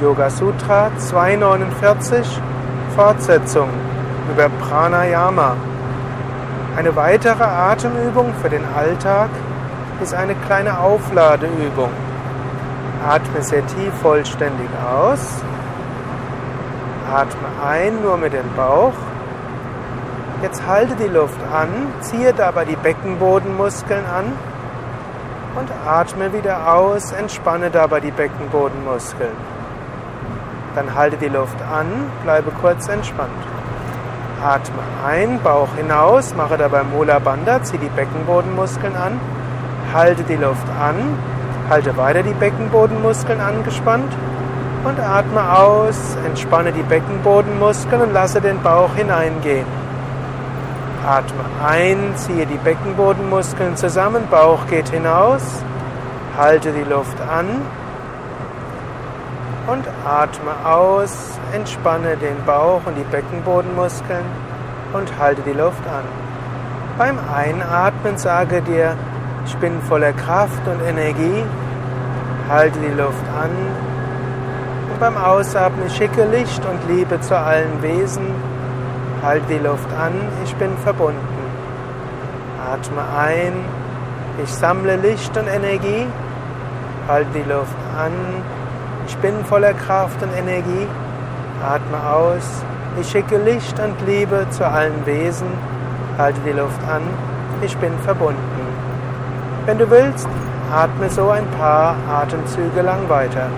Yoga Sutra 249 Fortsetzung über Pranayama. Eine weitere Atemübung für den Alltag ist eine kleine Aufladeübung. Atme sehr tief vollständig aus. Atme ein nur mit dem Bauch. Jetzt halte die Luft an, ziehe dabei die Beckenbodenmuskeln an und atme wieder aus, entspanne dabei die Beckenbodenmuskeln. Dann halte die Luft an, bleibe kurz entspannt. Atme ein, Bauch hinaus, mache dabei Mula Bandha, ziehe die Beckenbodenmuskeln an, halte die Luft an, halte weiter die Beckenbodenmuskeln angespannt und atme aus, entspanne die Beckenbodenmuskeln und lasse den Bauch hineingehen. Atme ein, ziehe die Beckenbodenmuskeln zusammen, Bauch geht hinaus, halte die Luft an und atme aus, entspanne den Bauch und die Beckenbodenmuskeln und halte die Luft an. Beim Einatmen sage dir, ich bin voller Kraft und Energie, halte die Luft an und beim Ausatmen schicke Licht und Liebe zu allen Wesen, halte die Luft an, ich bin verbunden. Atme ein, ich sammle Licht und Energie, halte die Luft an, ich bin voller Kraft und Energie. Atme aus. Ich schicke Licht und Liebe zu allen Wesen. Halte die Luft an. Ich bin verbunden. Wenn du willst, atme so ein paar Atemzüge lang weiter.